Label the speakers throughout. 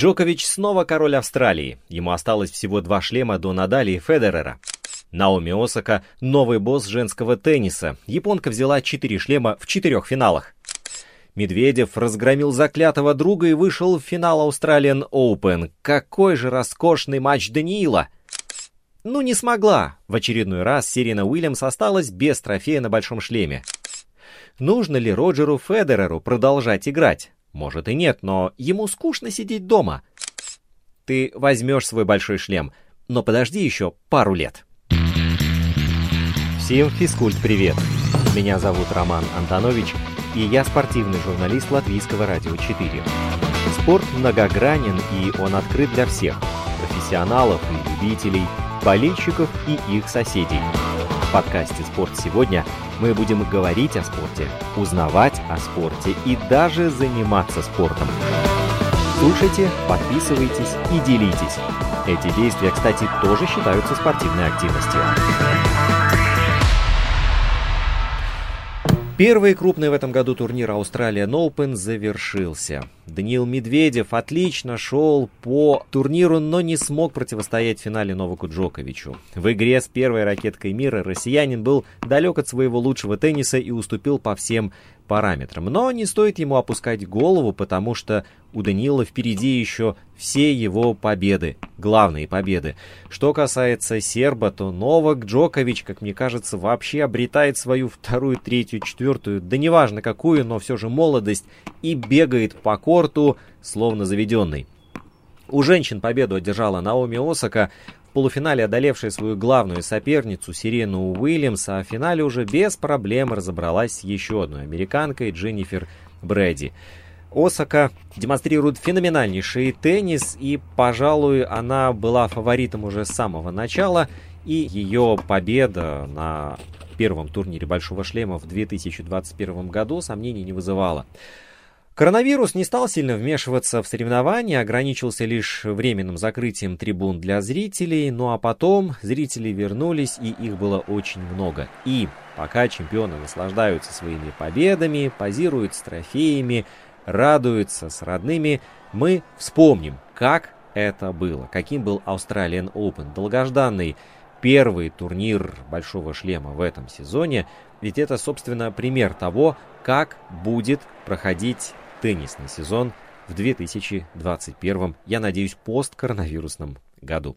Speaker 1: Джокович снова король Австралии. Ему осталось всего два шлема до Надали и Федерера. Наоми Осака – новый босс женского тенниса. Японка взяла четыре шлема в четырех финалах. Медведев разгромил заклятого друга и вышел в финал Australian Open. Какой же роскошный матч Даниила! Ну, не смогла. В очередной раз Сирена Уильямс осталась без трофея на большом шлеме. Нужно ли Роджеру Федереру продолжать играть? Может и нет, но ему скучно сидеть дома. Ты возьмешь свой большой шлем, но подожди еще пару лет. Всем физкульт-привет! Меня зовут Роман Антонович, и я спортивный журналист Латвийского радио 4. Спорт многогранен, и он открыт для всех – профессионалов и любителей, болельщиков и их соседей. В подкасте «Спорт сегодня» мы будем говорить о спорте, узнавать о спорте и даже заниматься спортом. Слушайте, подписывайтесь и делитесь. Эти действия, кстати, тоже считаются спортивной активностью. Первый крупный в этом году турнир Australian Open завершился. Даниил Медведев отлично шел по турниру, но не смог противостоять финале Новаку Джоковичу. В игре с первой ракеткой мира россиянин был далек от своего лучшего тенниса и уступил по всем параметрам. Но не стоит ему опускать голову, потому что у Даниила впереди еще все его победы, главные победы. Что касается серба, то Новак Джокович, как мне кажется, вообще обретает свою вторую, третью, четвертую, да неважно какую, но все же молодость, и бегает по корту, словно заведенный. У женщин победу одержала Наоми Осака, в полуфинале одолевшая свою главную соперницу Сирену Уильямс, а в финале уже без проблем разобралась с еще одной американкой Дженнифер Брэди. Осака демонстрирует феноменальнейший теннис, и, пожалуй, она была фаворитом уже с самого начала, и ее победа на первом турнире Большого Шлема в 2021 году сомнений не вызывала. Коронавирус не стал сильно вмешиваться в соревнования, ограничился лишь временным закрытием трибун для зрителей, ну а потом зрители вернулись, и их было очень много. И пока чемпионы наслаждаются своими победами, позируют с трофеями, радуются с родными, мы вспомним, как это было, каким был Australian Open, долгожданный первый турнир Большого Шлема в этом сезоне, ведь это, собственно, пример того, как будет проходить теннисный сезон в 2021, я надеюсь, посткоронавирусном году.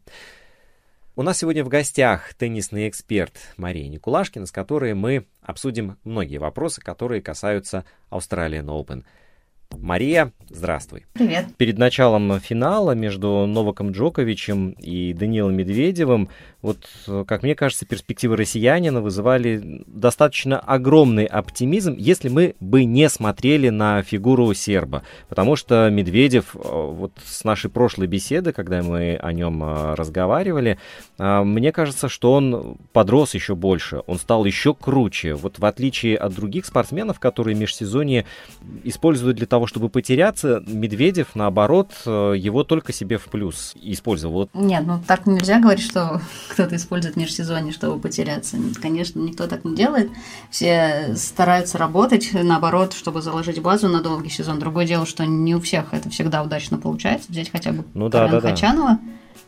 Speaker 1: У нас сегодня в гостях теннисный эксперт Мария Никулашкина, с которой мы обсудим многие вопросы, которые касаются Australian Open – Мария, здравствуй.
Speaker 2: Привет.
Speaker 1: Перед началом финала между Новаком Джоковичем и Даниилом Медведевым, вот, как мне кажется, перспективы россиянина вызывали достаточно огромный оптимизм, если мы бы не смотрели на фигуру серба. Потому что Медведев, э, вот с нашей прошлой беседы, когда мы о нем э, разговаривали, э, мне кажется, что он подрос еще больше, он стал еще круче. Вот в отличие от других спортсменов, которые межсезонье используют для того, того, чтобы потеряться, Медведев, наоборот, э, его только себе в плюс использовал.
Speaker 2: Нет, ну так нельзя говорить, что кто-то использует межсезонье, чтобы потеряться. Конечно, никто так не делает. Все стараются работать, наоборот, чтобы заложить базу на долгий сезон. Другое дело, что не у всех это всегда удачно получается. Взять хотя бы ну, да, да, Хачанова,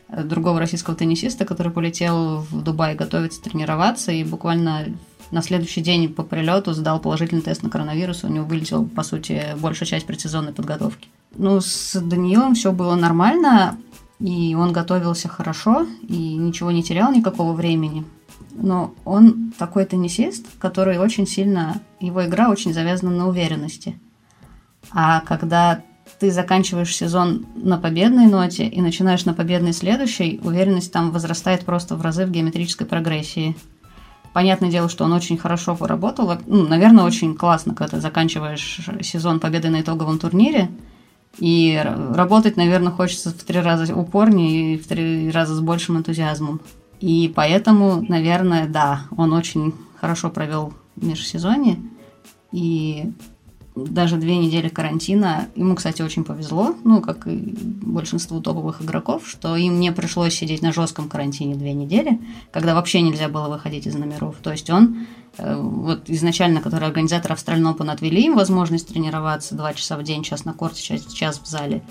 Speaker 2: да. другого российского теннисиста, который полетел в Дубай готовиться тренироваться и буквально на следующий день по прилету сдал положительный тест на коронавирус, у него вылетел, по сути, большая часть предсезонной подготовки. Ну, с Даниилом все было нормально, и он готовился хорошо, и ничего не терял никакого времени. Но он такой теннисист, который очень сильно... Его игра очень завязана на уверенности. А когда ты заканчиваешь сезон на победной ноте и начинаешь на победной следующей, уверенность там возрастает просто в разы в геометрической прогрессии. Понятное дело, что он очень хорошо поработал. Ну, наверное, очень классно, когда ты заканчиваешь сезон победы на итоговом турнире. И работать, наверное, хочется в три раза упорнее и в три раза с большим энтузиазмом. И поэтому, наверное, да, он очень хорошо провел межсезонье. И даже две недели карантина. Ему, кстати, очень повезло, ну, как и большинству топовых игроков, что им не пришлось сидеть на жестком карантине две недели, когда вообще нельзя было выходить из номеров. То есть он, э, вот изначально, который организатор Австралийного Open отвели им возможность тренироваться два часа в день, час на корте, час, час в зале.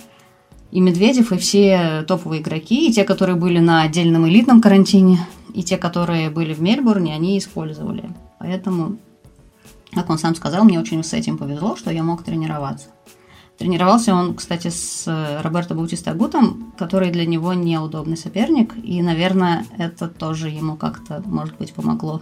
Speaker 2: и Медведев, и все топовые игроки, и те, которые были на отдельном элитном карантине, и те, которые были в Мельбурне, они использовали. Поэтому, как он сам сказал, мне очень с этим повезло, что я мог тренироваться. Тренировался он, кстати, с Роберто Баутисто Агутом, который для него неудобный соперник, и, наверное, это тоже ему как-то, может быть, помогло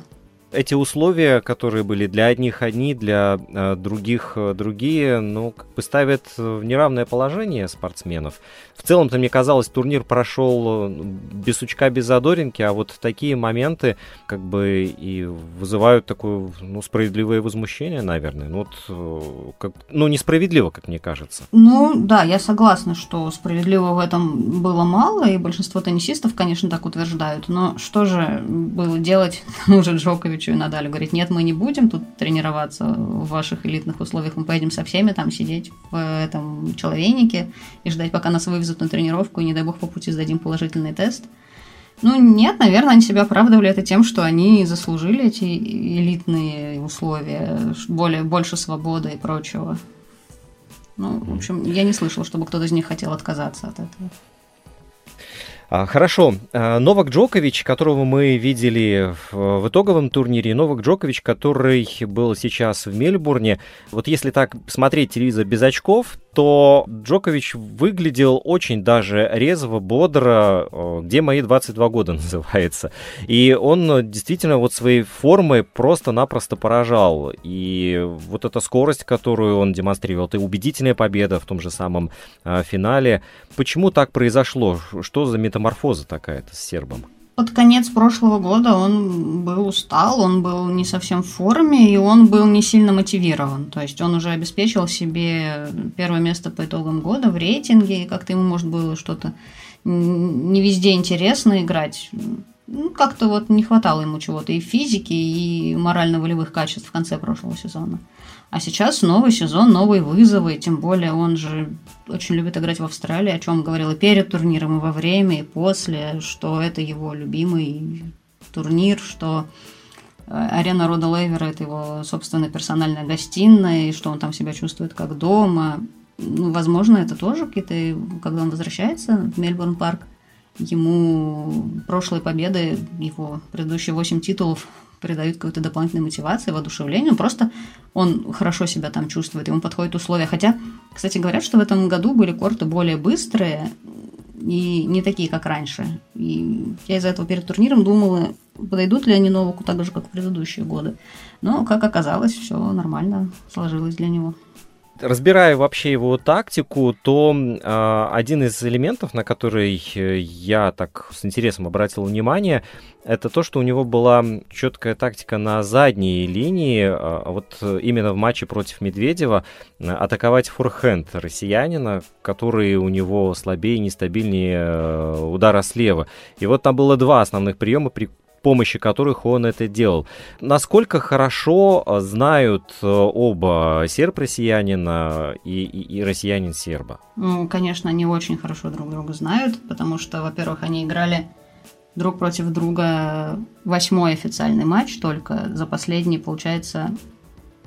Speaker 1: эти условия, которые были для одних одни, для э, других э, другие, ну, как бы ставят в неравное положение спортсменов. В целом-то, мне казалось, турнир прошел э, без сучка, без задоринки, а вот такие моменты как бы и вызывают такое, ну, справедливое возмущение, наверное. Ну, вот, э, как, ну, несправедливо, как мне кажется.
Speaker 2: Ну, да, я согласна, что справедливо в этом было мало, и большинство теннисистов, конечно, так утверждают. Но что же было делать тому же Джоковичу И Надалю, говорит, нет, мы не будем тут тренироваться в ваших элитных условиях, мы поедем со всеми там сидеть в этом человейнике и ждать, пока нас вывезут на тренировку, и не дай бог по пути сдадим положительный тест. Ну, нет, наверное, они себя оправдывали это тем, что они заслужили эти элитные условия, более, больше свободы и прочего. Ну, в общем, я не слышала, чтобы кто-то из них хотел отказаться от этого.
Speaker 1: А, хорошо. А, Новак Джокович, которого мы видели в итоговом турнире, Новак Джокович, который был сейчас в Мельбурне. Вот если так смотреть телевизор без очков, то Джокович выглядел очень даже резво, бодро, где мои 22 года называется. И он действительно вот своей формой просто-напросто поражал. И вот эта скорость, которую он демонстрировал, это убедительная победа в том же самом а, финале. Почему так произошло? Что за метаморфоза такая-то с сербом?
Speaker 2: Под конец прошлого года он был устал, он был не совсем в форме, и он был не сильно мотивирован. То есть он уже обеспечил себе первое место по итогам года в рейтинге, и как-то ему, может, было что-то не везде интересно играть. Ну, как-то вот не хватало ему чего-то и физики, и морально-волевых качеств в конце прошлого сезона. А сейчас новый сезон, новые вызовы, тем более он же очень любит играть в Австралии, о чем говорил и перед турниром, и во время, и после, что это его любимый турнир, что э, арена Рода Лейвера – это его собственная персональная гостиная, и что он там себя чувствует как дома. Ну, возможно, это тоже какие-то, когда он возвращается в Мельбурн парк, ему прошлые победы, его предыдущие 8 титулов придают какой-то дополнительной мотивации, воодушевления. Ну, просто он хорошо себя там чувствует, ему подходят условия. Хотя, кстати, говорят, что в этом году были корты более быстрые и не такие, как раньше. И я из-за этого перед турниром думала, подойдут ли они Новаку так же, как в предыдущие годы. Но, как оказалось, все нормально сложилось для него
Speaker 1: разбирая вообще его тактику, то э, один из элементов, на который э, я так с интересом обратил внимание, это то, что у него была четкая тактика на задней линии, а вот именно в матче против Медведева, атаковать форхенд россиянина, который у него слабее нестабильнее э, удара слева. И вот там было два основных приема, при помощи которых он это делал. Насколько хорошо э, знают э, оба серб россиянина и, и, и россиянин серба?
Speaker 2: Ну, конечно, они очень хорошо друг друга знают, потому что, во-первых, они играли друг против друга восьмой официальный матч только за последние, получается,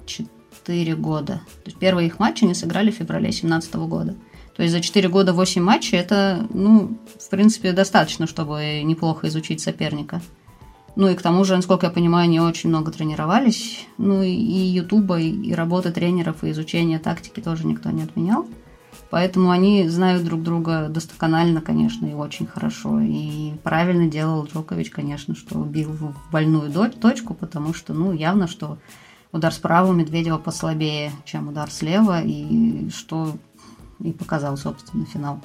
Speaker 2: четыре года. То есть первый их матч они сыграли в феврале 2017 года. То есть за 4 года 8 матчей это, ну, в принципе, достаточно, чтобы неплохо изучить соперника. Ну и к тому же, насколько я понимаю, они очень много тренировались. Ну и Ютуба, и работы тренеров, и изучения тактики тоже никто не отменял. Поэтому они знают друг друга досконально, конечно, и очень хорошо. И правильно делал Джокович, конечно, что бил в больную точку, потому что, ну, явно, что удар справа у Медведева послабее, чем удар слева, и что и показал, собственно, финал.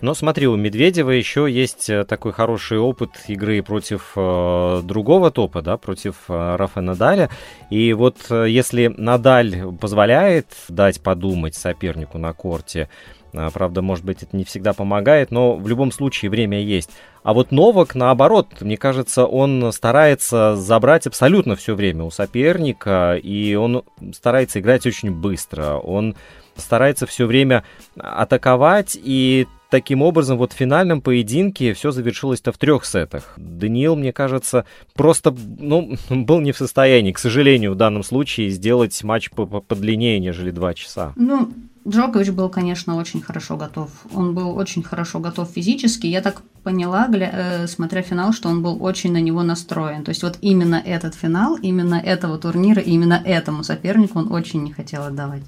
Speaker 1: Но смотри, у Медведева еще есть э, такой хороший опыт игры против э, другого топа, да, против э, Рафа Надаля. И вот э, если Надаль позволяет дать подумать сопернику на корте, э, Правда, может быть, это не всегда помогает, но в любом случае время есть. А вот Новак, наоборот, мне кажется, он старается забрать абсолютно все время у соперника, и он старается играть очень быстро. Он старается все время атаковать, и таким образом вот в финальном поединке все завершилось-то в трех сетах. Даниил, мне кажется, просто ну, был не в состоянии, к сожалению, в данном случае сделать матч подлиннее, нежели два часа.
Speaker 2: Ну, Джокович был, конечно, очень хорошо готов. Он был очень хорошо готов физически. Я так поняла, гля... э, смотря финал, что он был очень на него настроен. То есть вот именно этот финал, именно этого турнира, именно этому сопернику он очень не хотел отдавать.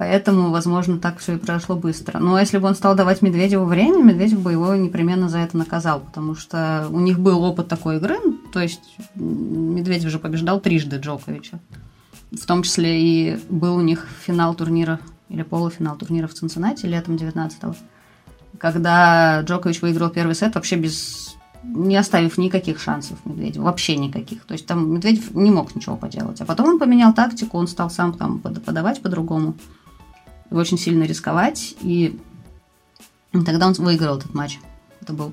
Speaker 2: Поэтому, возможно, так все и произошло быстро. Но если бы он стал давать Медведеву время, Медведев бы его непременно за это наказал, потому что у них был опыт такой игры. То есть Медведев же побеждал трижды Джоковича. В том числе и был у них финал турнира или полуфинал турнира в Цинциннати летом 19-го, когда Джокович выиграл первый сет вообще без не оставив никаких шансов Медведеву, вообще никаких. То есть там Медведев не мог ничего поделать. А потом он поменял тактику, он стал сам там подавать по-другому, очень сильно рисковать, и тогда он выиграл этот матч. Это был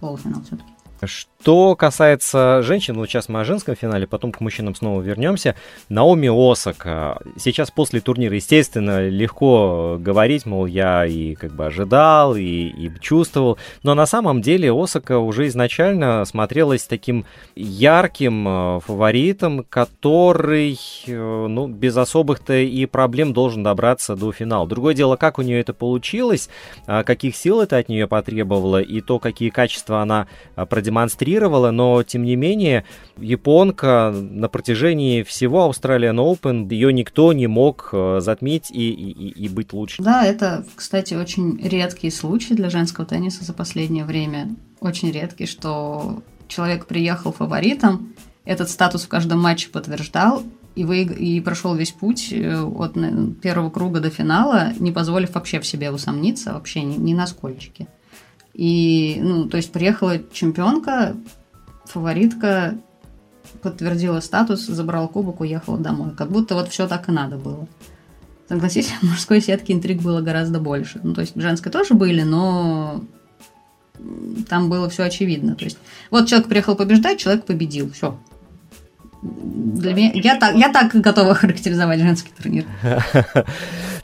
Speaker 2: полуфинал все-таки.
Speaker 1: Что касается женщин, вот сейчас мы о женском финале, потом к мужчинам снова вернемся. Наоми Осака. Сейчас после турнира, естественно, легко говорить, мол, я и как бы ожидал, и, и чувствовал. Но на самом деле Осака уже изначально смотрелась таким ярким э, фаворитом, который, э, ну, без особых-то и проблем должен добраться до финала. Другое дело, как у нее это получилось, а каких сил это от нее потребовало, и то, какие качества она продемонстрировала демонстрировала, но тем не менее японка на протяжении всего Australian Open ее никто не мог э, затмить и, и, и быть лучше.
Speaker 2: Да, это, кстати, очень редкий случай для женского тенниса за последнее время. Очень редкий, что человек приехал фаворитом, этот статус в каждом матче подтверждал, и, вы, и прошел весь путь э, от первого круга до финала, не позволив вообще в себе усомниться, вообще ни, ни на скольчике. И, ну, то есть приехала чемпионка, фаворитка, подтвердила статус, забрала кубок, уехала домой. Как будто вот все так и надо было. Согласитесь, в мужской сетке интриг было гораздо больше. Ну, то есть в женской тоже были, но там было все очевидно. То есть вот человек приехал побеждать, человек победил. Все. Для меня, я, так, я так готова характеризовать женский турнир.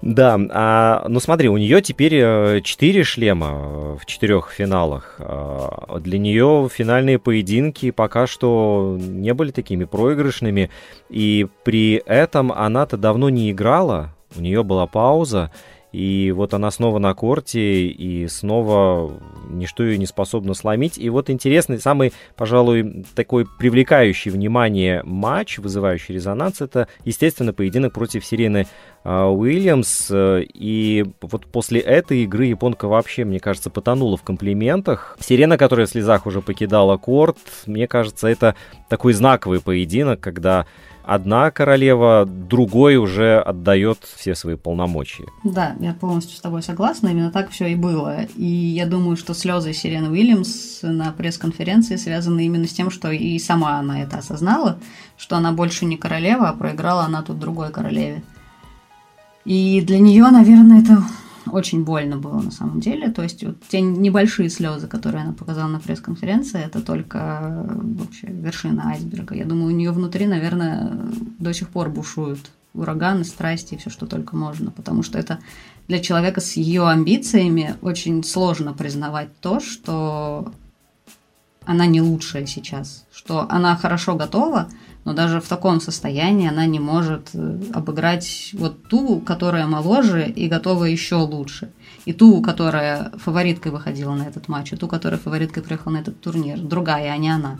Speaker 1: Да, а, ну смотри, у нее теперь э, четыре шлема э, в четырех финалах. А, для нее финальные поединки пока что не были такими проигрышными, и при этом она-то давно не играла, у нее была пауза, и вот она снова на корте, и снова ничто ее не способно сломить. И вот интересный, самый, пожалуй, такой привлекающий внимание матч, вызывающий резонанс, это, естественно, поединок против Сирены э, Уильямс. И вот после этой игры японка вообще, мне кажется, потонула в комплиментах. Сирена, которая в слезах уже покидала корт, мне кажется, это такой знаковый поединок, когда одна королева другой уже отдает все свои полномочия.
Speaker 2: Да, я полностью с тобой согласна, именно так все и было. И я думаю, что слезы Сирены Уильямс на пресс-конференции связаны именно с тем, что и сама она это осознала, что она больше не королева, а проиграла она тут другой королеве. И для нее, наверное, это очень больно было на самом деле. То есть вот те небольшие слезы, которые она показала на пресс-конференции, это только э, вообще вершина айсберга. Я думаю, у нее внутри, наверное, до сих пор бушуют ураганы, страсти и все, что только можно. Потому что это для человека с ее амбициями очень сложно признавать то, что она не лучшая сейчас, что она хорошо готова, но даже в таком состоянии она не может э, обыграть вот ту, которая моложе и готова еще лучше. И ту, которая фавориткой выходила на этот матч, и ту, которая фавориткой приехала на этот турнир. Другая, а не она.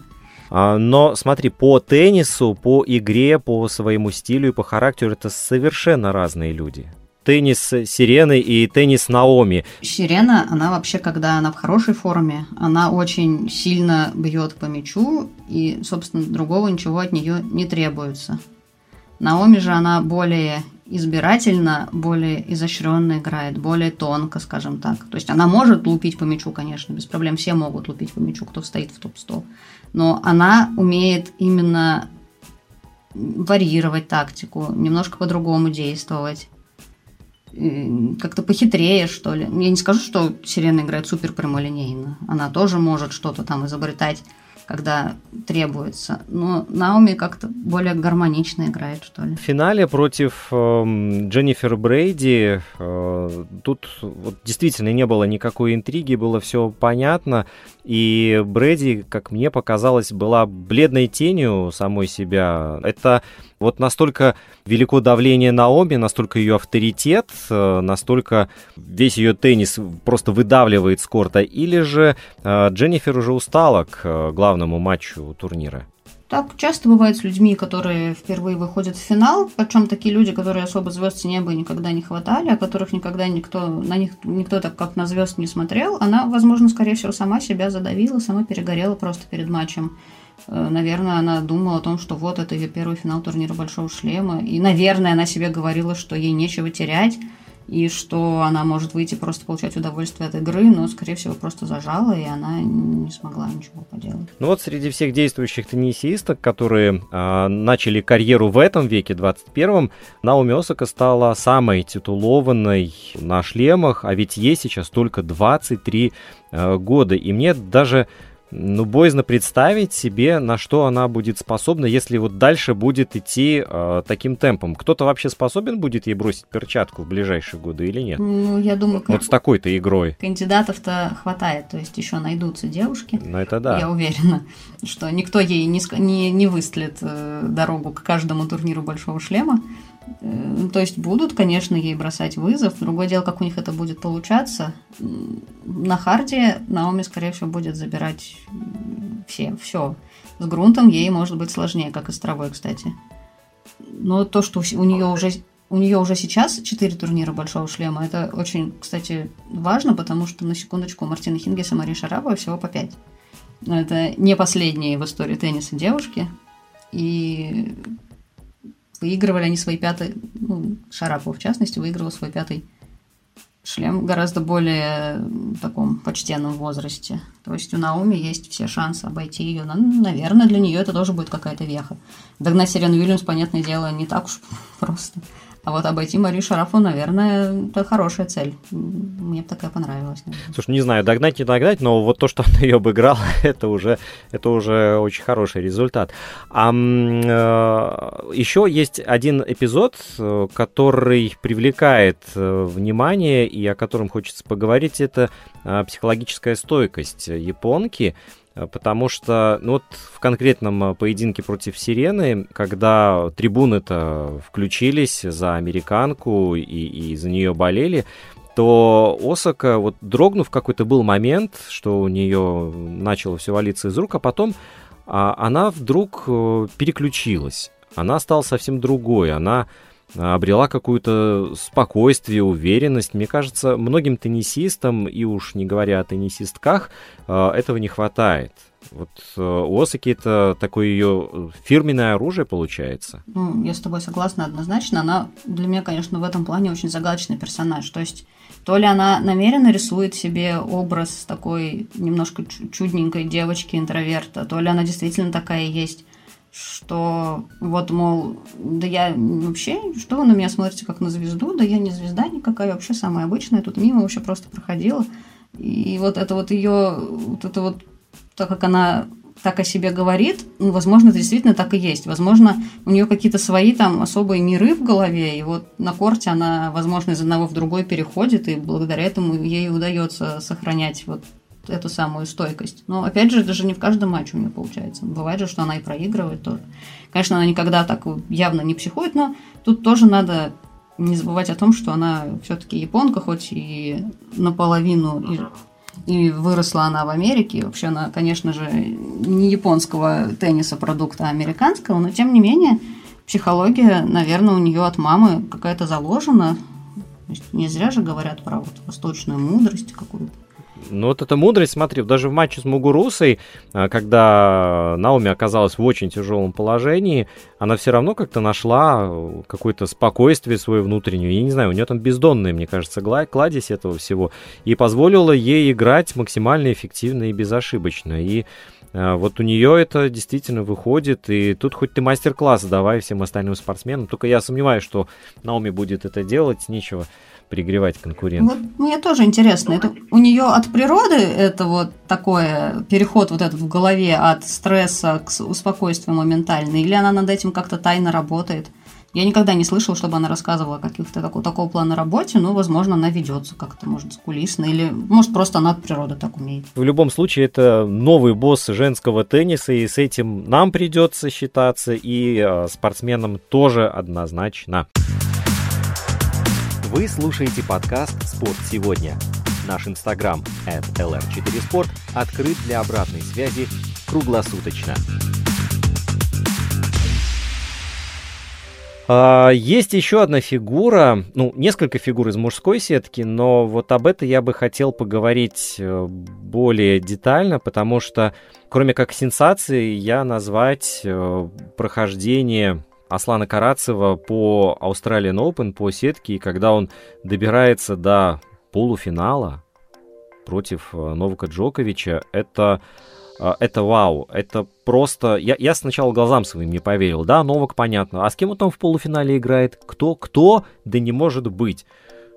Speaker 1: А, но смотри, по теннису, по игре, по своему стилю и по характеру это совершенно разные люди теннис Сирены и теннис Наоми.
Speaker 2: Сирена, она вообще, когда она в хорошей форме, она очень сильно бьет по мячу, и, собственно, другого ничего от нее не требуется. Наоми же она более избирательно, более изощренно играет, более тонко, скажем так. То есть она может лупить по мячу, конечно, без проблем. Все могут лупить по мячу, кто стоит в топ-100. Но она умеет именно варьировать тактику, немножко по-другому действовать как-то похитрее, что ли. Я не скажу, что Сирена играет супер прямолинейно. Она тоже может что-то там изобретать, когда требуется. Но Наоми как-то более гармонично играет, что ли.
Speaker 1: В финале против э, Дженнифер Брейди э, тут вот, действительно не было никакой интриги, было все понятно. И Брэди, как мне показалось, была бледной тенью самой себя. Это Вот настолько велико давление Наоми, настолько ее авторитет, э, настолько весь ее теннис просто выдавливает с корта, или же э, Дженнифер уже устала к э, главному матчу турнира?
Speaker 2: Так часто бывает с людьми, которые впервые выходят в финал, причем такие люди, которые особо звезд неба никогда не хватали, о которых никогда никто, на них никто так как на звезд не смотрел, она, возможно, скорее всего, сама себя задавила, сама перегорела просто перед матчем. Наверное, она думала о том, что вот это ее первый финал турнира Большого Шлема. И, наверное, она себе говорила, что ей нечего терять и что она может выйти просто получать удовольствие от игры, но, скорее всего, просто зажала, и она не смогла ничего поделать.
Speaker 1: Ну вот среди всех действующих теннисисток, которые э, начали карьеру в этом веке, 21-м, Наоми Осака стала самой титулованной на шлемах, а ведь ей сейчас только 23 э, года. И мне даже ну, боязно представить себе, на что она будет способна, если вот дальше будет идти э, таким темпом. Кто-то вообще способен будет ей бросить перчатку в ближайшие годы или нет?
Speaker 2: Ну, я думаю...
Speaker 1: Вот с такой-то игрой.
Speaker 2: Кандидатов-то хватает, то есть еще найдутся девушки.
Speaker 1: Ну, это да.
Speaker 2: Я уверена, что никто ей не, не, не выстлит э, дорогу к каждому турниру Большого Шлема. То есть будут, конечно, ей бросать вызов. Другое дело, как у них это будет получаться. На харде Наоми, скорее всего, будет забирать все, все. С грунтом ей может быть сложнее, как и с травой, кстати. Но то, что у нее уже у нее уже сейчас 4 турнира большого шлема. Это очень, кстати, важно, потому что, на секундочку, у Мартины Хингеса и Марии Шарапова всего по 5. Но это не последние в истории тенниса девушки. И Выигрывали они свой пятый, ну, Шарапов в частности, выигрывал свой пятый шлем гораздо более таком почтенном возрасте. То есть у Науми есть все шансы обойти ее. Ну, наверное, для нее это тоже будет какая-то веха. Догнать Сирену Уильямс, понятное дело, не так уж просто. А вот обойти Марию Шарафу, наверное, это хорошая цель. Мне бы такая понравилась. Наверное.
Speaker 1: Слушай, не знаю, догнать, не догнать, но вот то, что она ее обыграла, это уже, это уже очень хороший результат. А э, еще есть один эпизод, э, который привлекает э, внимание и о котором хочется поговорить, это э, психологическая стойкость японки. Э, потому что ну вот в конкретном э, поединке против Сирены, когда трибуны-то включились за американку и, и за нее болели, то Осака, вот дрогнув какой-то был момент, что у нее начало все валиться из рук, а потом а, она вдруг э, переключилась. Она стала совсем другой. Она обрела какое-то спокойствие, уверенность. Мне кажется, многим теннисистам, и уж не говоря о теннисистках, э, этого не хватает. Вот э, у Осаки это такое ее фирменное оружие получается.
Speaker 2: Ну, я с тобой согласна однозначно. Она для меня, конечно, в этом плане очень загадочный персонаж. То есть то ли она намеренно рисует себе образ такой немножко чудненькой девочки-интроверта, то ли она действительно такая есть что вот, мол, да я вообще, что вы на меня смотрите как на звезду, да я не звезда никакая, вообще самая обычная, тут мимо вообще просто проходила. И вот это вот ее, вот это вот, так как она так о себе говорит, ну, возможно, это действительно так и есть. Возможно, у нее какие-то свои там особые миры в голове, и вот на корте она, возможно, из одного в другой переходит, и благодаря этому ей удается сохранять вот эту самую стойкость. Но опять же, даже не в каждом матче у нее получается. Бывает же, что она и проигрывает тоже. Конечно, она никогда так явно не психует, но тут тоже надо не забывать о том, что она все-таки японка, хоть и наполовину и, и выросла она в Америке. Вообще она, конечно же, не японского тенниса продукта, а американского, но тем не менее психология, наверное, у нее от мамы какая-то заложена. Не зря же говорят про вот восточную мудрость какую-то.
Speaker 1: Ну вот эта мудрость, смотри, даже в матче с Мугурусой, а, когда Наоми оказалась в очень тяжелом положении, она все равно как-то нашла э, какое-то спокойствие свое внутреннее. Я не знаю, у нее там бездонная, мне кажется, кладезь этого всего. И позволила ей играть максимально эффективно и безошибочно. И вот у нее это действительно выходит, и тут хоть ты мастер-класс давай всем остальным спортсменам. Только я сомневаюсь, что Наоми будет это делать, нечего пригревать конкурентов.
Speaker 2: Вот мне тоже интересно, это у нее от природы это вот такой переход вот этот в голове от стресса к спокойствию моментальный, или она над этим как-то тайно работает? Я никогда не слышала, чтобы она рассказывала о каких-то такого, такого плана работе, но, возможно, она ведется как-то, может, кулисно, или, может, просто она от природы так умеет.
Speaker 1: В любом случае, это новый босс женского тенниса, и с этим нам придется считаться, и э, спортсменам тоже однозначно. Вы слушаете подкаст «Спорт сегодня». Наш инстаграм at lr4sport открыт для обратной связи круглосуточно. А, есть еще одна фигура, ну, несколько фигур из мужской сетки, но вот об этом я бы хотел поговорить э, более детально, потому что, кроме как сенсации, я назвать э, прохождение Аслана Карацева по Australian Open, по сетке, и когда он добирается до полуфинала против э, Новака Джоковича, это это вау, это просто... Я, я сначала глазам своим не поверил, да, Новак понятно, а с кем он там в полуфинале играет? Кто? Кто? Да не может быть.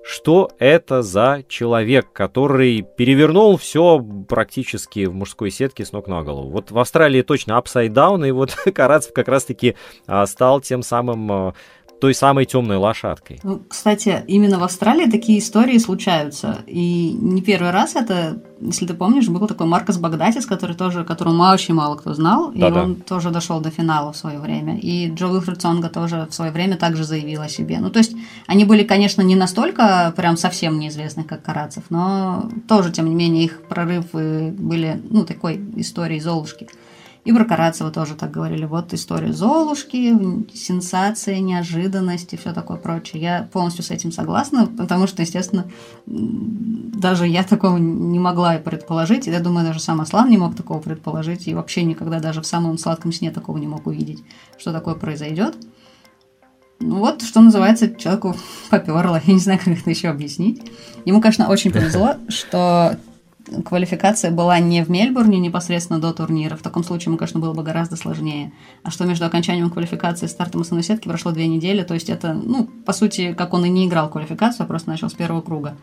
Speaker 1: Что это за человек, который перевернул все практически в мужской сетке с ног на голову? Вот в Австралии точно upside down, и вот Карацев как раз-таки а, стал тем самым а, той самой темной лошадкой.
Speaker 2: Ну, кстати, именно в Австралии такие истории случаются. И не первый раз это, если ты помнишь, был такой Маркос Багдатис, который тоже, которого очень мало кто знал, да, и он тоже дошел до финала в свое время. И Джо Уилфред тоже в свое время также заявил о себе. Ну, то есть, они были, конечно, не настолько прям совсем неизвестны, как Карацев, но тоже, тем не менее, их прорывы были, ну, такой историей Золушки. И про Карацева тоже так говорили. Вот история Золушки, сенсация, неожиданность и все такое прочее. Я полностью с этим согласна, потому что, естественно, даже я такого не могла и предположить. И я думаю, даже сам Аслан не мог такого предположить. И вообще никогда даже в самом сладком сне такого не мог увидеть, что такое произойдет. Ну вот, что называется, человеку поперло. Я не знаю, как это еще объяснить. Ему, конечно, очень повезло, что квалификация была не в Мельбурне непосредственно до турнира. В таком случае ему, конечно, было бы гораздо сложнее. А что между окончанием квалификации и стартом основной сетки прошло две недели, то есть это, ну, по сути, как он и не играл квалификацию, а просто начал с первого круга.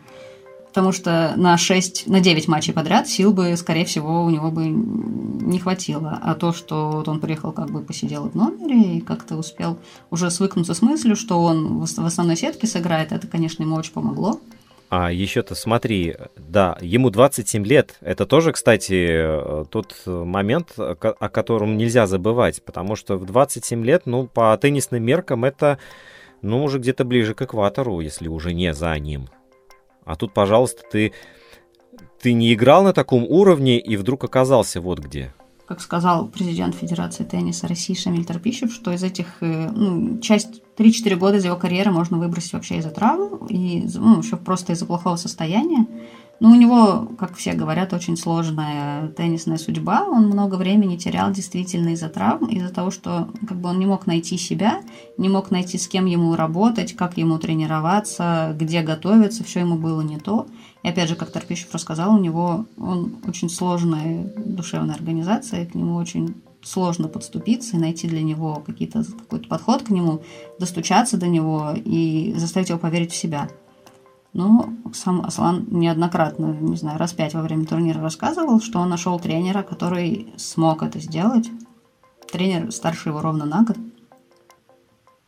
Speaker 2: Потому что на 6, на 9 матчей подряд сил бы, скорее всего, у него бы не хватило. А то, что вот он приехал, как бы посидел в номере и как-то успел уже свыкнуться с мыслью, что он в основной сетке сыграет, это, конечно, ему очень помогло.
Speaker 1: А еще-то смотри, да, ему 27 лет. Это тоже, кстати, тот момент, о котором нельзя забывать, потому что в 27 лет, ну, по теннисным меркам это, ну, уже где-то ближе к экватору, если уже не за ним. А тут, пожалуйста, ты, ты не играл на таком уровне и вдруг оказался вот где
Speaker 2: как сказал президент Федерации тенниса России Шамиль Торпищев, что из этих, э, ну, часть 3-4 года из его карьеры можно выбросить вообще из-за травм и ну, еще просто из-за плохого состояния. Но у него, как все говорят, очень сложная теннисная судьба. Он много времени терял действительно из-за травм, из-за того, что как бы он не мог найти себя, не мог найти с кем ему работать, как ему тренироваться, где готовиться, все ему было не то. И опять же, как Торпищев рассказал, у него он очень сложная душевная организация, к нему очень сложно подступиться и найти для него какие-то, какой-то подход к нему, достучаться до него и заставить его поверить в себя. Но сам Аслан неоднократно, не знаю, раз пять во время турнира рассказывал, что он нашел тренера, который смог это сделать. Тренер старше его ровно на год.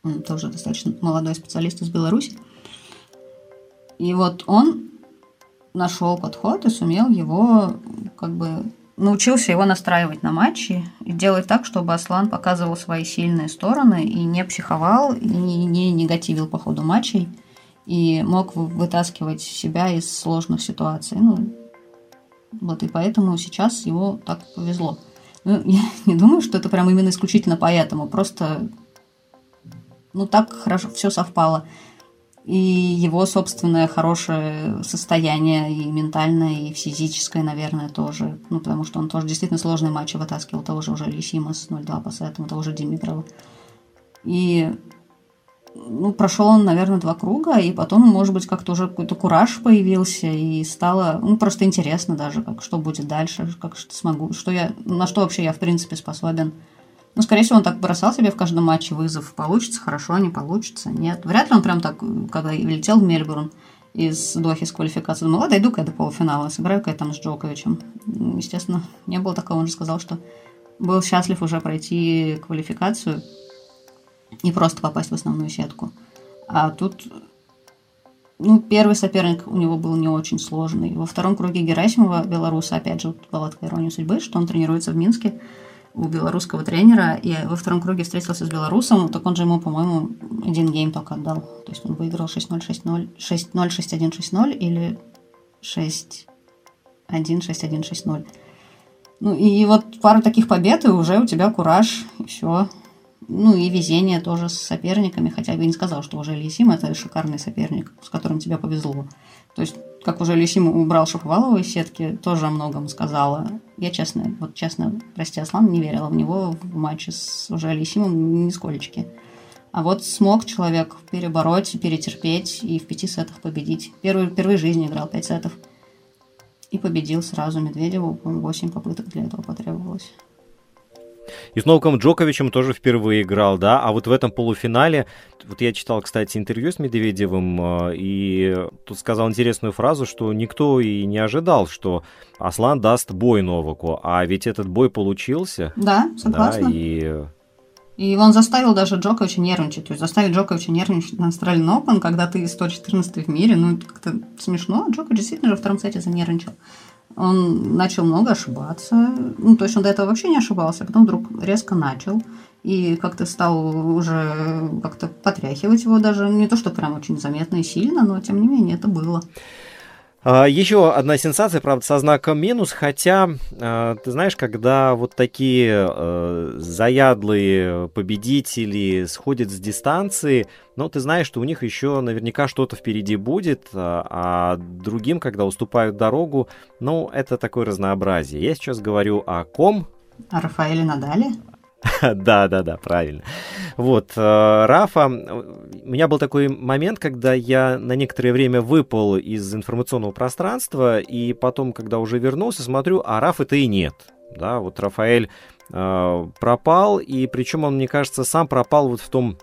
Speaker 2: Он тоже достаточно молодой специалист из Беларуси. И вот он нашел подход и сумел его как бы научился его настраивать на матчи и делать так, чтобы Аслан показывал свои сильные стороны и не психовал, и не, не негативил по ходу матчей, и мог вытаскивать себя из сложных ситуаций. Ну, вот и поэтому сейчас ему так повезло. Ну, я не думаю, что это прям именно исключительно поэтому, просто ну так хорошо все совпало и его собственное хорошее состояние и ментальное, и физическое, наверное, тоже. Ну, потому что он тоже действительно сложные матчи вытаскивал, того же уже Лисима с 0-2 по сетам, того же Димитрова. И ну, прошел он, наверное, два круга, и потом, может быть, как-то уже какой-то кураж появился, и стало, ну, просто интересно даже, как, что будет дальше, как что смогу, что я, на что вообще я, в принципе, способен. Ну, скорее всего, он так бросал себе в каждом матче вызов. Получится хорошо, не получится, нет. Вряд ли он прям так, когда летел в Мельбурн из Дохи с квалификацией, думал, а дойду-ка я до полуфинала, сыграю-ка я там с Джоковичем. Естественно, не было такого, он же сказал, что был счастлив уже пройти квалификацию. и просто попасть в основную сетку. А тут ну, первый соперник у него был не очень сложный. Во втором круге Герасимова, белоруса, опять же, вот была такая ирония судьбы, что он тренируется в Минске у белорусского тренера, и во втором круге встретился с белорусом, так он же ему, по-моему, один гейм только отдал. То есть он выиграл 6-0, 6-0, 6-0, 6-1, 6-0 или 6-1, 6-1, 6-0. Ну и вот пару таких побед, и уже у тебя кураж, все. Ну и везение тоже с соперниками, хотя я бы не сказал, что уже Лисим это шикарный соперник, с которым тебе повезло. То есть, как уже Лисим убрал Шаповалова из сетки, тоже о многом сказала. Я честно, вот честно, прости, Аслан, не верила в него в матче с уже Лисимом нисколечки. А вот смог человек перебороть, перетерпеть и в пяти сетах победить. Первый, впервые в жизни играл пять сетов. И победил сразу Медведеву. Восемь попыток для этого потребовалось.
Speaker 1: И с Новаком Джоковичем тоже впервые играл, да, а вот в этом полуфинале, вот я читал, кстати, интервью с Медведевым, э, и тут сказал интересную фразу, что никто и не ожидал, что Аслан даст бой Новаку, а ведь этот бой получился.
Speaker 2: Да, согласна.
Speaker 1: Да, и
Speaker 2: и он заставил даже Джоковича нервничать. То есть заставить Джоковича нервничать на Australian Open, когда ты 114 в мире, ну, это как-то смешно. Джокович действительно же в втором сете занервничал он начал много ошибаться. Ну, то есть он до этого вообще не ошибался, а потом вдруг резко начал. И как-то стал уже как-то потряхивать его даже. Не то, что прям очень заметно и сильно, но тем не менее это было.
Speaker 1: А, Еще одна сенсация, правда, со знаком минус, хотя, а, ты знаешь, когда вот такие э, заядлые победители сходят с дистанции, ну, ты знаешь, что у них еще наверняка что-то впереди будет, а, а другим, когда уступают дорогу, ну, это такое разнообразие. Я сейчас говорю о ком?
Speaker 2: О Рафаэле Надале?
Speaker 1: Да, да, да, правильно. Вот, э, Рафа, у меня был такой момент, когда я на некоторое время выпал из информационного пространства, и потом, когда уже вернулся, смотрю, а Рафа-то и нет. Да, вот Рафаэль э, пропал, и причем он, мне кажется, сам пропал вот в том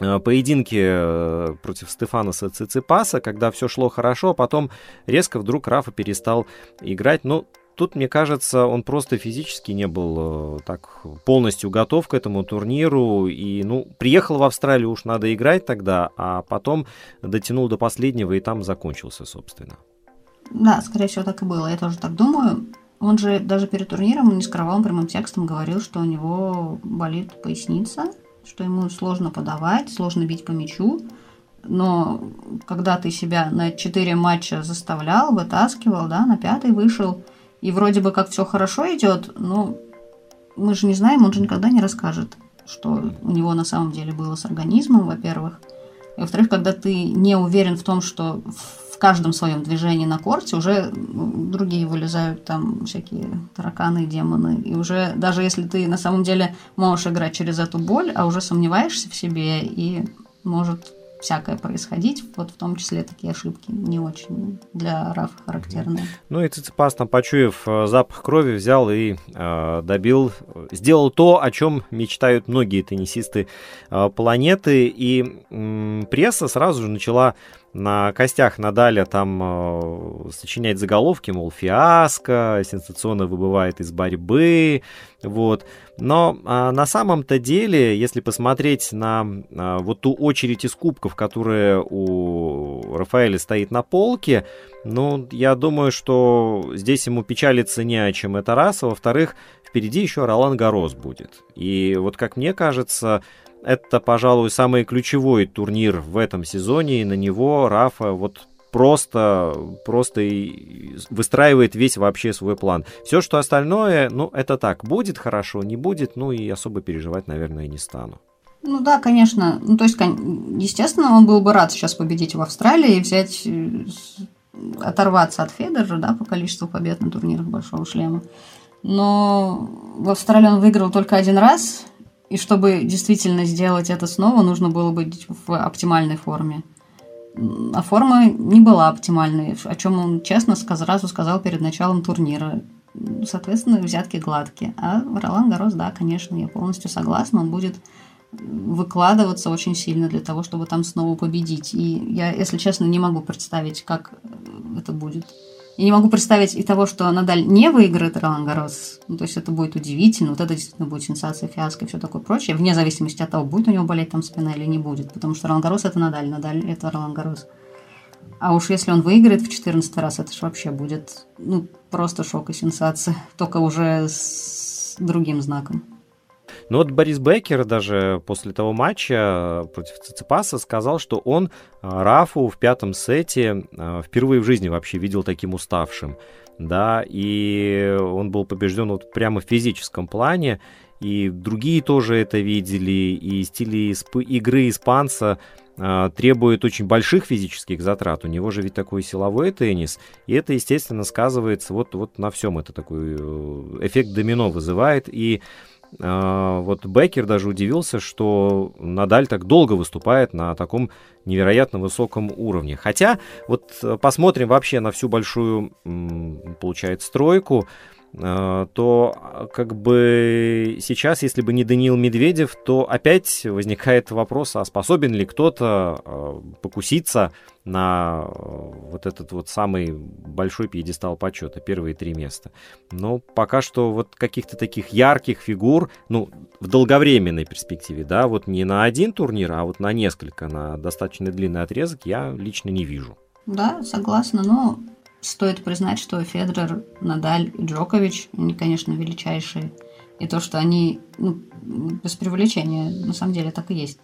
Speaker 1: э, поединке против Стефанаса Циципаса, когда все шло хорошо, а потом резко вдруг Рафа перестал играть. Ну, Тут, мне кажется, он просто физически не был э, так полностью готов к этому турниру. И, ну, приехал в Австралию, уж надо играть тогда, а потом дотянул до последнего и там закончился, собственно.
Speaker 2: Да, скорее всего, так и было. Я тоже так думаю. Он же даже перед турниром не скрывал прямым текстом, говорил, что у него болит поясница, что ему сложно подавать, сложно бить по мячу. Но когда ты себя на четыре матча заставлял, вытаскивал, да, на пятый вышел – и вроде бы как все хорошо идет, но мы же не знаем, он же никогда не расскажет, что у него на самом деле было с организмом, во-первых. И во-вторых, когда ты не уверен в том, что в каждом своем движении на корте уже другие вылезают там всякие тараканы, демоны. И уже даже если ты на самом деле можешь играть через эту боль, а уже сомневаешься в себе и может всякое происходить, вот в том числе такие ошибки не очень для Рафа характерные.
Speaker 1: Ну и Циципас там, почуяв э, запах крови, взял и э, добил, сделал то, о чем мечтают многие теннисисты э, планеты, и э, пресса сразу же начала на костях Надаля там э, сочинять заголовки, мол, фиаско, сенсационно выбывает из борьбы, вот. Но э, на самом-то деле, если посмотреть на э, вот ту очередь из кубков, которая у Рафаэля стоит на полке, ну, я думаю, что здесь ему печалиться не о чем, это раз, а во-вторых, впереди еще Ролан Гарос будет. И вот как мне кажется, это, пожалуй, самый ключевой турнир в этом сезоне, и на него Рафа вот просто, просто выстраивает весь вообще свой план. Все, что остальное, ну, это так, будет хорошо, не будет, ну, и особо переживать, наверное, не стану.
Speaker 2: Ну да, конечно. Ну, то есть, естественно, он был бы рад сейчас победить в Австралии и взять, э, оторваться от Федера, да, по количеству побед на турнирах Большого Шлема. Но в Австралии он выиграл только один раз, и чтобы действительно сделать это снова, нужно было быть в оптимальной форме. А форма не была оптимальной, о чем он честно сразу сказал перед началом турнира. Соответственно, взятки гладкие. А Ролан Гарос, да, конечно, я полностью согласна, он будет выкладываться очень сильно для того, чтобы там снова победить. И я, если честно, не могу представить, как это будет Я не могу представить и того, что Надаль не выиграет Ролан Гарос. Ну, то есть это будет удивительно. Вот это действительно будет сенсация, фиаско и все такое прочее. Вне зависимости от того, будет у него болеть там спина или не будет. Потому что Ролан Гарос это Надаль, Надаль это Ролан Гарос. А уж если он выиграет в 14 раз, это же вообще будет ну, просто шок и сенсация. Только уже с другим знаком.
Speaker 1: Ну вот Борис Беккер даже после того матча против Циципаса сказал, что он а, Рафу в пятом сете а, впервые в жизни вообще видел таким уставшим. Да, и он был побежден вот прямо в физическом плане, и другие тоже это видели, и стили игры испанца э, требует очень больших физических затрат. У него же ведь такой силовой теннис, и это, естественно, сказывается вот, вот на всем. Это такой э, эффект домино вызывает, и вот Беккер даже удивился, что Надаль так долго выступает на таком невероятно высоком уровне. Хотя, вот э, посмотрим вообще на всю большую, получается, стройку. Э, то а, как бы сейчас, если бы не Даниил Медведев, то опять возникает вопрос, а способен ли кто-то э, покуситься на э, вот этот вот самый большой пьедестал почета, первые три места. Но пока что вот каких-то таких ярких фигур, ну, в долговременной перспективе, да, вот не на один турнир, а вот на несколько, на достаточно длинный отрезок я лично не вижу.
Speaker 2: Да, согласна, но стоит признать, что Федерер, Надаль и Джокович, они, конечно, величайшие. И то, что они, ну, без привлечения, на самом деле так и есть.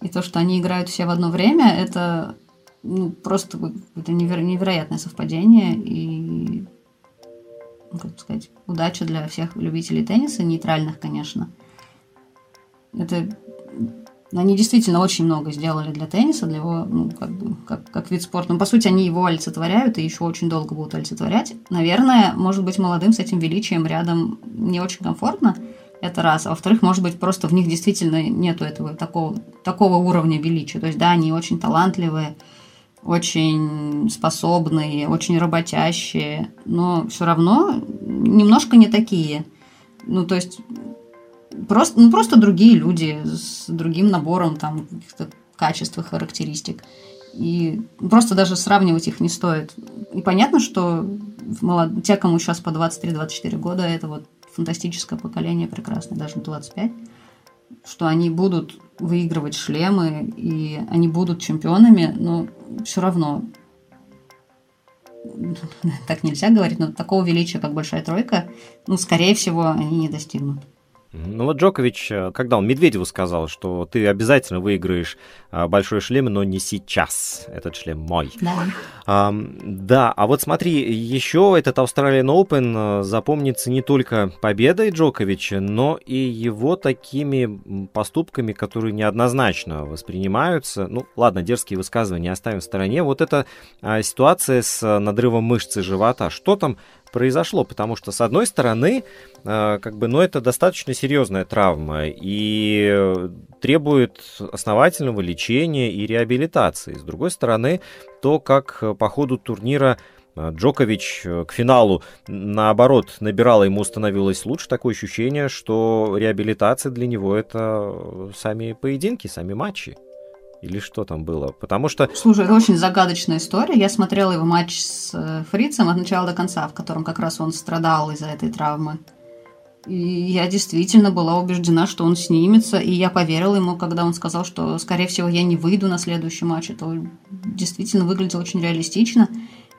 Speaker 2: И то, что они играют все в одно время, это ну, просто это неверо- невероятное совпадение и, ну, как сказать, удача для всех любителей тенниса, нейтральных, конечно. Это они действительно очень много сделали для тенниса, для его, ну, как бы, как, как вид спорта. Но, по сути, они его олицетворяют и еще очень долго будут олицетворять. Наверное, может быть, молодым с этим величием рядом не очень комфортно, это раз. А во-вторых, может быть, просто в них действительно нету этого такого, такого уровня величия. То есть, да, они очень талантливые, очень способные, очень работящие, но все равно немножко не такие. Ну, то есть Просто, ну, просто другие люди с другим набором там каких-то качеств и характеристик. И просто даже сравнивать их не стоит. И понятно, что молод... те, кому сейчас по 23-24 года, это вот фантастическое поколение, прекрасное, даже 25, что они будут выигрывать шлемы, и они будут чемпионами, но все равно так нельзя говорить, но такого величия, как большая тройка, ну, скорее всего, они не достигнут.
Speaker 1: Ну вот Джокович, э, когда он Медведеву сказал, что ты обязательно выиграешь а, большой шлем, но не сейчас. Этот шлем мой.
Speaker 2: Да.
Speaker 1: А, да, а вот смотри, еще этот Australian Open э, запомнится не только победой Джоковича, но и его такими поступками, которые неоднозначно воспринимаются. Ну, ладно, дерзкие высказывания оставим в стороне. Вот эта а, ситуация с надрывом мышцы живота. Что там произошло, потому что, с одной стороны, э, как бы, ну, это достаточно серьезная травма и требует основательного лечения и реабилитации. С другой стороны, то, как по ходу турнира э, Джокович э, к финалу, наоборот, набирала, ему становилось лучше. Такое ощущение, что реабилитация для него это сами поединки, сами матчи. Или что там было? Потому что...
Speaker 2: Слушай, это очень загадочная история. Я смотрела его матч с э, Фрицем от начала до конца, в котором как раз он страдал из-за этой травмы. И я действительно была убеждена, что он снимется, и я поверила ему, когда он сказал, что, скорее всего, я не выйду на следующий матч. Это действительно выглядело очень реалистично.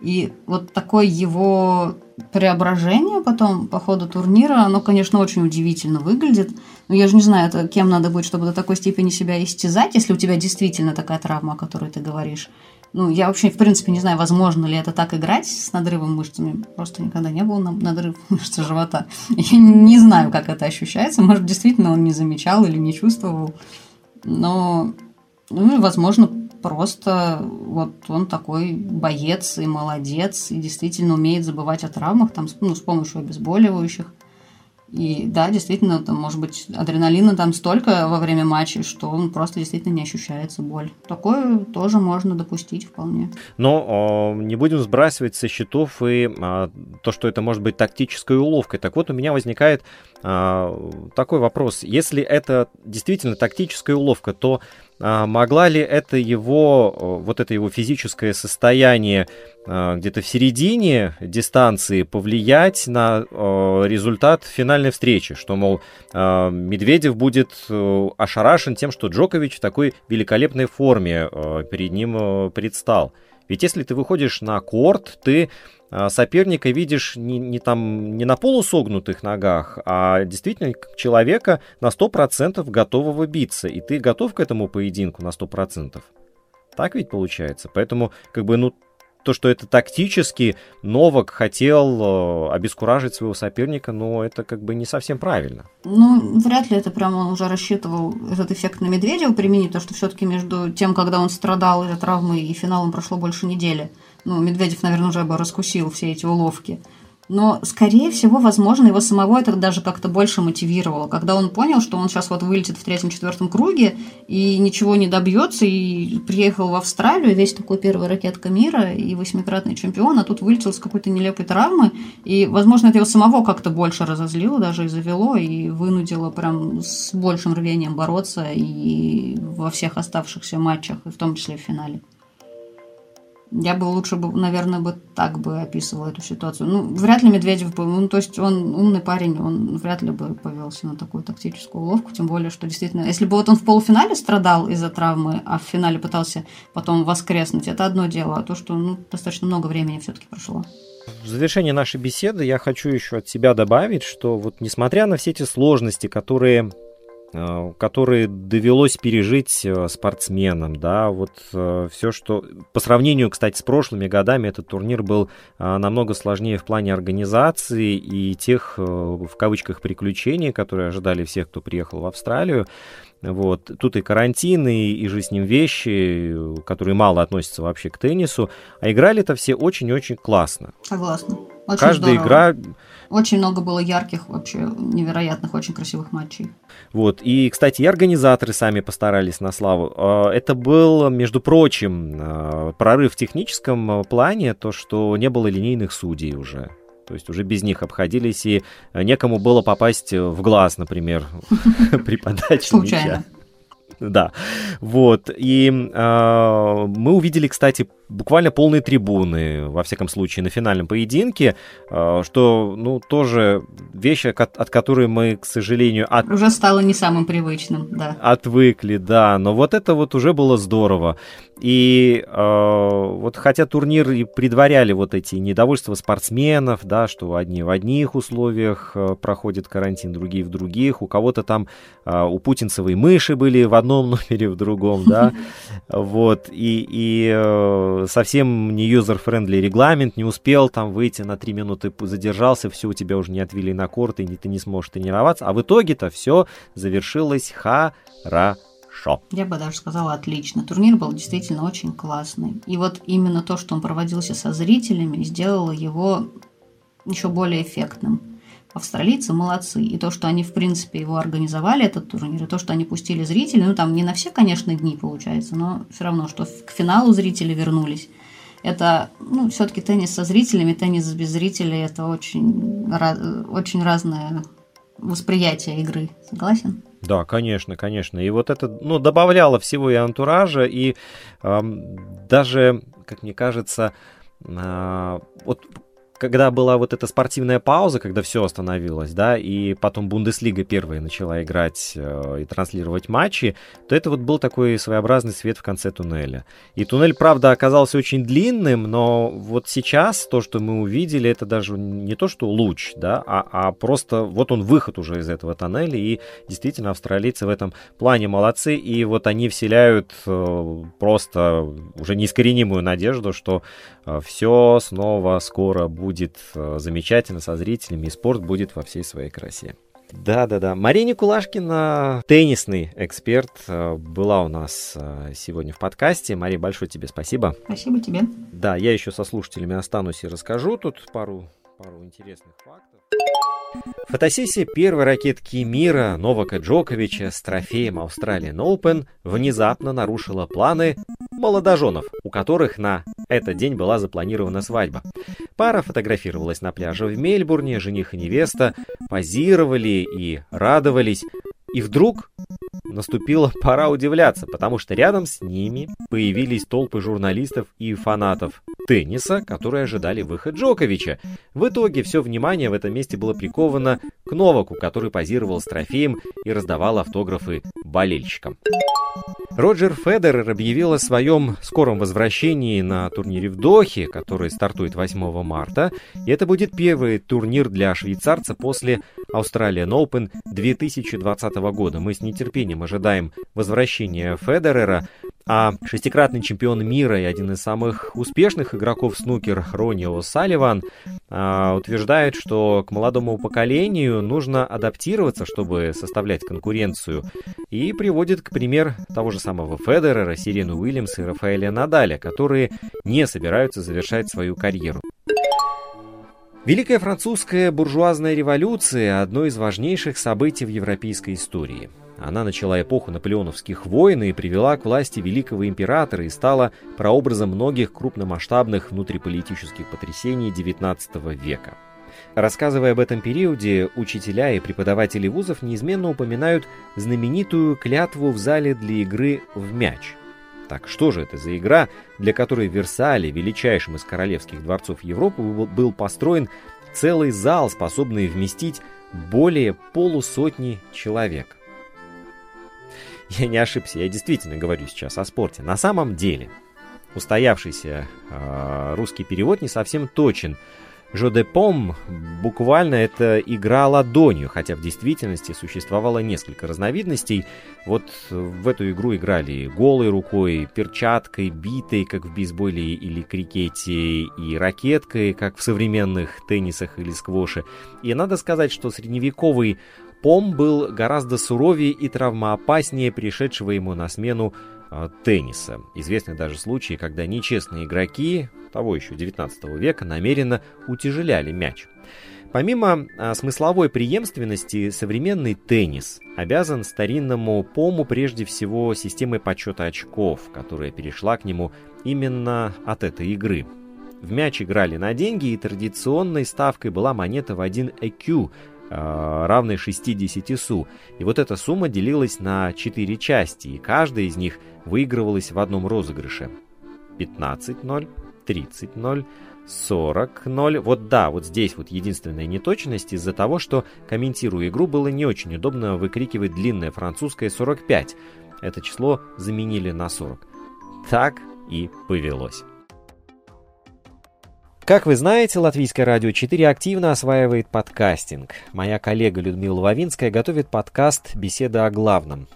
Speaker 2: И вот такое его преображение потом по ходу турнира, оно, конечно, очень удивительно выглядит. Но я же не знаю, это кем надо быть, чтобы до такой степени себя истязать, если у тебя действительно такая травма, о которой ты говоришь. Ну, я вообще, в принципе, не знаю, возможно ли это так играть с надрывом мышцами. Просто никогда не было надрыв мышцы живота. Я не знаю, как это ощущается. Может, действительно он не замечал или не чувствовал. Но, ну, возможно, просто вот он такой боец и молодец, и действительно умеет забывать о травмах там, ну, с помощью обезболивающих. И да, действительно, там, может быть, адреналина там столько во время матча, что он просто действительно не ощущается боль. Такое тоже можно допустить вполне.
Speaker 1: Но о, не будем сбрасывать со счетов и а, то, что это может быть тактической уловкой. Так вот, у меня возникает а, такой вопрос. Если это действительно тактическая уловка, то могла ли это его, вот это его физическое состояние а, где-то в середине дистанции повлиять на результат финальной встречи, что, мол, Медведев будет ошарашен тем, что Джокович в такой великолепной форме перед ним предстал. Ведь если ты выходишь на корт, ты а, соперника видишь не, не, там, не на полусогнутых ногах, а действительно человека на 100% готового биться. И ты готов к этому поединку на 100%. Так ведь получается. Поэтому, как бы, ну, то, что это тактически Новак хотел э, обескуражить своего соперника, но это как бы не совсем правильно.
Speaker 2: Ну, вряд ли это прямо он уже рассчитывал этот эффект на Медведева применить, потому что все-таки между тем, когда он страдал из-за травмы и финалом прошло больше недели ну, Медведев, наверное, уже бы раскусил все эти уловки. Но, скорее всего, возможно, его самого это даже как-то больше мотивировало, когда он понял, что он сейчас вот вылетит в третьем-четвертом круге и ничего не добьется, и приехал в Австралию, весь такой первый ракетка мира и восьмикратный чемпион, а тут вылетел с какой-то нелепой травмы, и, возможно, это его самого как-то больше разозлило даже и завело, и вынудило прям с большим рвением бороться и во всех оставшихся матчах, и в том числе в финале. Я бы лучше, бы, наверное, бы так бы описывала эту ситуацию. Ну, вряд ли Медведев бы, ну, то есть он умный парень, он вряд ли бы повелся на такую тактическую уловку, тем более, что действительно, если бы вот он в полуфинале страдал из-за травмы, а в финале пытался потом воскреснуть, это одно дело, а то, что ну, достаточно много времени все-таки прошло.
Speaker 1: В завершении нашей беседы я хочу еще от себя добавить, что вот несмотря на все эти сложности, которые которые довелось пережить э, спортсменам, да, вот э, все, что по сравнению, кстати, с прошлыми годами этот турнир был намного сложнее в плане организации и тех, в кавычках, приключений, которые ожидали всех, кто приехал в Австралию. Вот. Тут и карантин, и, и же с ним вещи, которые мало относятся вообще к теннису. А играли это все очень-очень классно.
Speaker 2: Согласна.
Speaker 1: Очень Каждая здорово. игра
Speaker 2: очень много было ярких, вообще невероятных, очень красивых матчей.
Speaker 1: Вот. И, кстати, и организаторы сами постарались на славу. А, это был, между прочим, а, прорыв в техническом плане, то, что не было линейных судей уже. То есть уже без них обходились, и некому было попасть в глаз, например, при подаче мяча. Да, вот. И э, мы увидели, кстати, буквально полные трибуны, во всяком случае, на финальном поединке, э, что, ну, тоже вещь, от, от которой мы, к сожалению... От...
Speaker 2: Уже стало не самым привычным, да.
Speaker 1: Отвыкли, да, но вот это вот уже было здорово. И э, вот хотя турнир и предваряли вот эти недовольства спортсменов, да, что одни в одних условиях э, проходит карантин, другие в других, у кого-то там э, у Путинцевой мыши были в одном номере, в другом, да, вот, и, и э, совсем не user-friendly регламент, не успел там выйти на три минуты, задержался, все, у тебя уже не отвели на корт, и ты не сможешь тренироваться, а в итоге-то все завершилось хорошо.
Speaker 2: Я бы даже сказала отлично. Турнир был действительно очень классный. И вот именно то, что он проводился со зрителями, сделало его еще более эффектным. Австралийцы молодцы. И то, что они, в принципе, его организовали, этот турнир, и то, что они пустили зрителей, ну, там не на все, конечно, дни получается, но все равно, что к финалу зрители вернулись. Это, ну, все-таки теннис со зрителями, теннис без зрителей, это очень, очень разное восприятие игры. Согласен?
Speaker 1: Да, конечно, конечно. И вот это, ну, добавляло всего и антуража, и э, даже, как мне кажется, э, вот когда была вот эта спортивная пауза, когда все остановилось, да, и потом Бундеслига первая начала играть э, и транслировать матчи, то это вот был такой своеобразный свет в конце туннеля. И туннель, правда, оказался очень длинным, но вот сейчас то, что мы увидели, это даже не то, что луч, да, а, а просто вот он выход уже из этого тоннеля, и действительно австралийцы в этом плане молодцы, и вот они вселяют э, просто уже неискоренимую надежду, что э, все снова скоро будет будет э, замечательно со зрителями, и спорт будет во всей своей красе. Да-да-да. Мария Никулашкина, теннисный эксперт, э, была у нас э, сегодня в подкасте. Мария, большое тебе спасибо.
Speaker 2: Спасибо тебе.
Speaker 1: Да, я еще со слушателями останусь и расскажу тут пару, пару интересных фактов. Фотосессия первой ракетки мира Новака Джоковича с трофеем Australian Open внезапно нарушила планы молодоженов, у которых на этот день была запланирована свадьба. Пара фотографировалась на пляже в Мельбурне, жених и невеста позировали и радовались. И вдруг наступила пора удивляться, потому что рядом с ними появились толпы журналистов и фанатов тенниса, которые ожидали выход Джоковича. В итоге все внимание в этом месте было приковано к Новаку, который позировал с трофеем и раздавал автографы болельщикам. Роджер Федерер объявил о своем скором возвращении на турнире в Дохе, который стартует 8 марта. И это будет первый турнир для швейцарца после Australian Open 2020 года. Мы с нетерпением ожидаем возвращения Федерера, а шестикратный чемпион мира и один из самых успешных игроков снукер Ронни О'Салливан а, утверждает, что к молодому поколению нужно адаптироваться, чтобы составлять конкуренцию, и приводит к пример того же самого Федерера, Сирену Уильямса и Рафаэля Надаля, которые не собираются завершать свою карьеру. Великая французская буржуазная революция – одно из важнейших событий в европейской истории. Она начала эпоху наполеоновских войн и привела к власти великого императора и стала прообразом многих крупномасштабных внутриполитических потрясений XIX века. Рассказывая об этом периоде, учителя и преподаватели вузов неизменно упоминают знаменитую клятву в зале для игры в мяч – так что же это за игра, для которой в Версале, величайшем из королевских дворцов Европы, был построен целый зал, способный вместить более полусотни человек? Я не ошибся, я действительно говорю сейчас о спорте. На самом деле, устоявшийся э, русский перевод не совсем точен – Жодепом буквально это игра ладонью, хотя в действительности существовало несколько разновидностей. Вот в эту игру играли голой рукой, перчаткой, битой, как в бейсболе или крикете, и ракеткой, как в современных теннисах или сквоше. И надо сказать, что средневековый пом был гораздо суровее и травмоопаснее пришедшего ему на смену тенниса. Известны даже случаи, когда нечестные игроки того еще 19 века намеренно утяжеляли мяч. Помимо а, смысловой преемственности, современный теннис обязан старинному пому прежде всего системой подсчета очков, которая перешла к нему именно от этой игры. В мяч играли на деньги, и традиционной ставкой была монета в 1 EQ, э, равной 60 су. И вот эта сумма делилась на 4 части, и каждая из них выигрывалась в одном розыгрыше. 15-0, 30-0, 40-0. Вот да, вот здесь вот единственная неточность из-за того, что, комментируя игру, было не очень удобно выкрикивать длинное французское 45. Это число заменили на 40. Так и повелось. Как вы знаете, Латвийское радио 4 активно осваивает подкастинг. Моя коллега Людмила Лавинская готовит подкаст «Беседа о главном».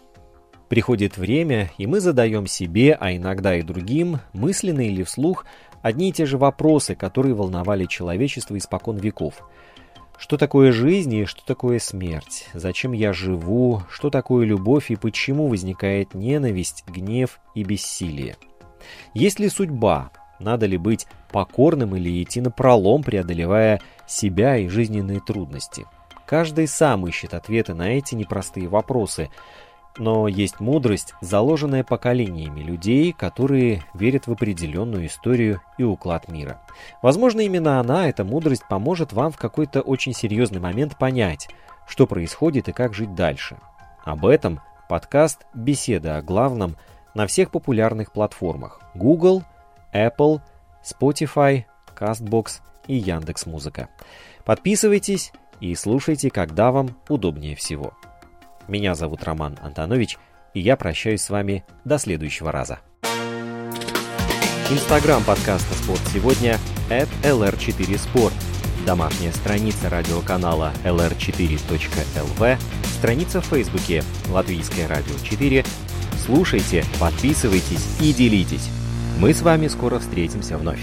Speaker 1: Приходит время, и мы задаем себе, а иногда и другим, мысленно или вслух, одни и те же вопросы, которые волновали человечество испокон веков. Что такое жизнь и что такое смерть? Зачем я живу? Что такое любовь и почему возникает ненависть, гнев и бессилие? Есть ли судьба? Надо ли быть покорным или идти на пролом, преодолевая себя и жизненные трудности? Каждый сам ищет ответы на эти непростые вопросы – но есть мудрость, заложенная поколениями людей, которые верят в определенную историю и уклад мира. Возможно, именно она, эта мудрость, поможет вам в какой-то очень серьезный момент понять, что происходит и как жить дальше. Об этом подкаст «Беседа о главном» на всех популярных платформах Google, Apple, Spotify, CastBox и Яндекс.Музыка. Подписывайтесь и слушайте, когда вам удобнее всего. Меня зовут Роман Антонович, и я прощаюсь с вами до следующего раза. Инстаграм подкаста «Спорт сегодня» at lr4sport. Домашняя страница радиоканала lr4.lv, страница в Фейсбуке «Латвийское радио 4». Слушайте, подписывайтесь и делитесь. Мы с вами скоро встретимся вновь.